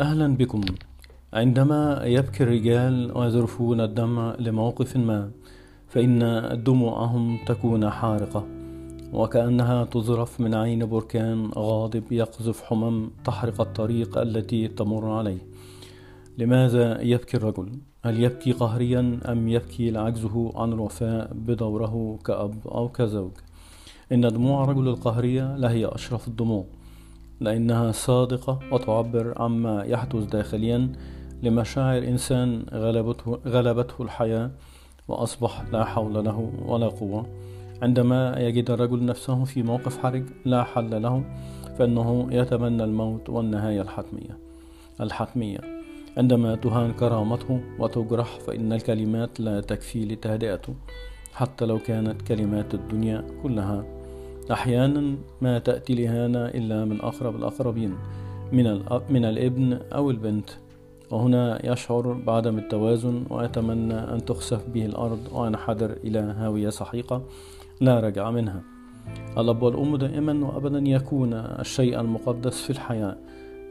أهلا بكم. عندما يبكي الرجال ويذرفون الدمع لموقف ما فإن دموعهم تكون حارقة وكأنها تذرف من عين بركان غاضب يقذف حمم تحرق الطريق التي تمر عليه. لماذا يبكي الرجل؟ هل يبكي قهريا أم يبكي لعجزه عن الوفاء بدوره كأب أو كزوج؟ إن دموع الرجل القهرية لهي أشرف الدموع. لأنها صادقة وتعبر عما يحدث داخليا لمشاعر إنسان غلبته, غلبته الحياة وأصبح لا حول له ولا قوة. عندما يجد الرجل نفسه في موقف حرج لا حل له فإنه يتمنى الموت والنهاية الحتمية. الحتمية. عندما تهان كرامته وتجرح فإن الكلمات لا تكفي لتهدئته حتى لو كانت كلمات الدنيا كلها أحيانا ما تأتي الإهانة إلا من أقرب الأقربين من, من الابن أو البنت. وهنا يشعر بعدم التوازن ويتمنى أن تخسف به الأرض وينحدر إلى هاوية سحيقة لا رجع منها. الأب والأم دائما وأبدا يكون الشيء المقدس في الحياة.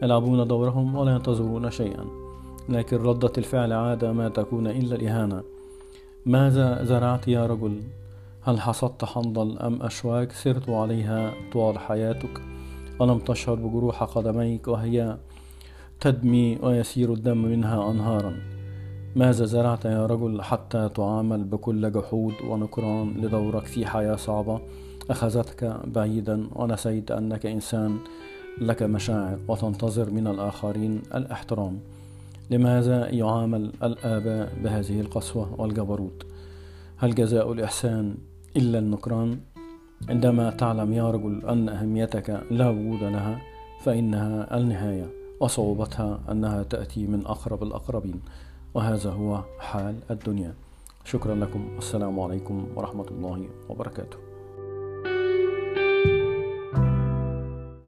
يلعبون دورهم ولا ينتظرون شيئا. لكن ردة الفعل عادة ما تكون إلا الإهانة ماذا زرعت يا رجل؟ هل حصدت حنظل أم أشواك؟ سرت عليها طوال حياتك. ولم تشعر بجروح قدميك وهي تدمي ويسير الدم منها أنهارا؟ ماذا زرعت يا رجل حتى تعامل بكل جحود ونكران لدورك في حياة صعبة؟ أخذتك بعيدا ونسيت أنك إنسان لك مشاعر وتنتظر من الآخرين الإحترام. لماذا يعامل الآباء بهذه القسوة والجبروت؟ هل جزاء الإحسان إلا النكران. عندما تعلم يا رجل أن أهميتك لا وجود لها فإنها النهاية وصعوبتها أنها تأتي من أقرب الأقربين. وهذا هو حال الدنيا. شكرا لكم. السلام عليكم ورحمة الله وبركاته.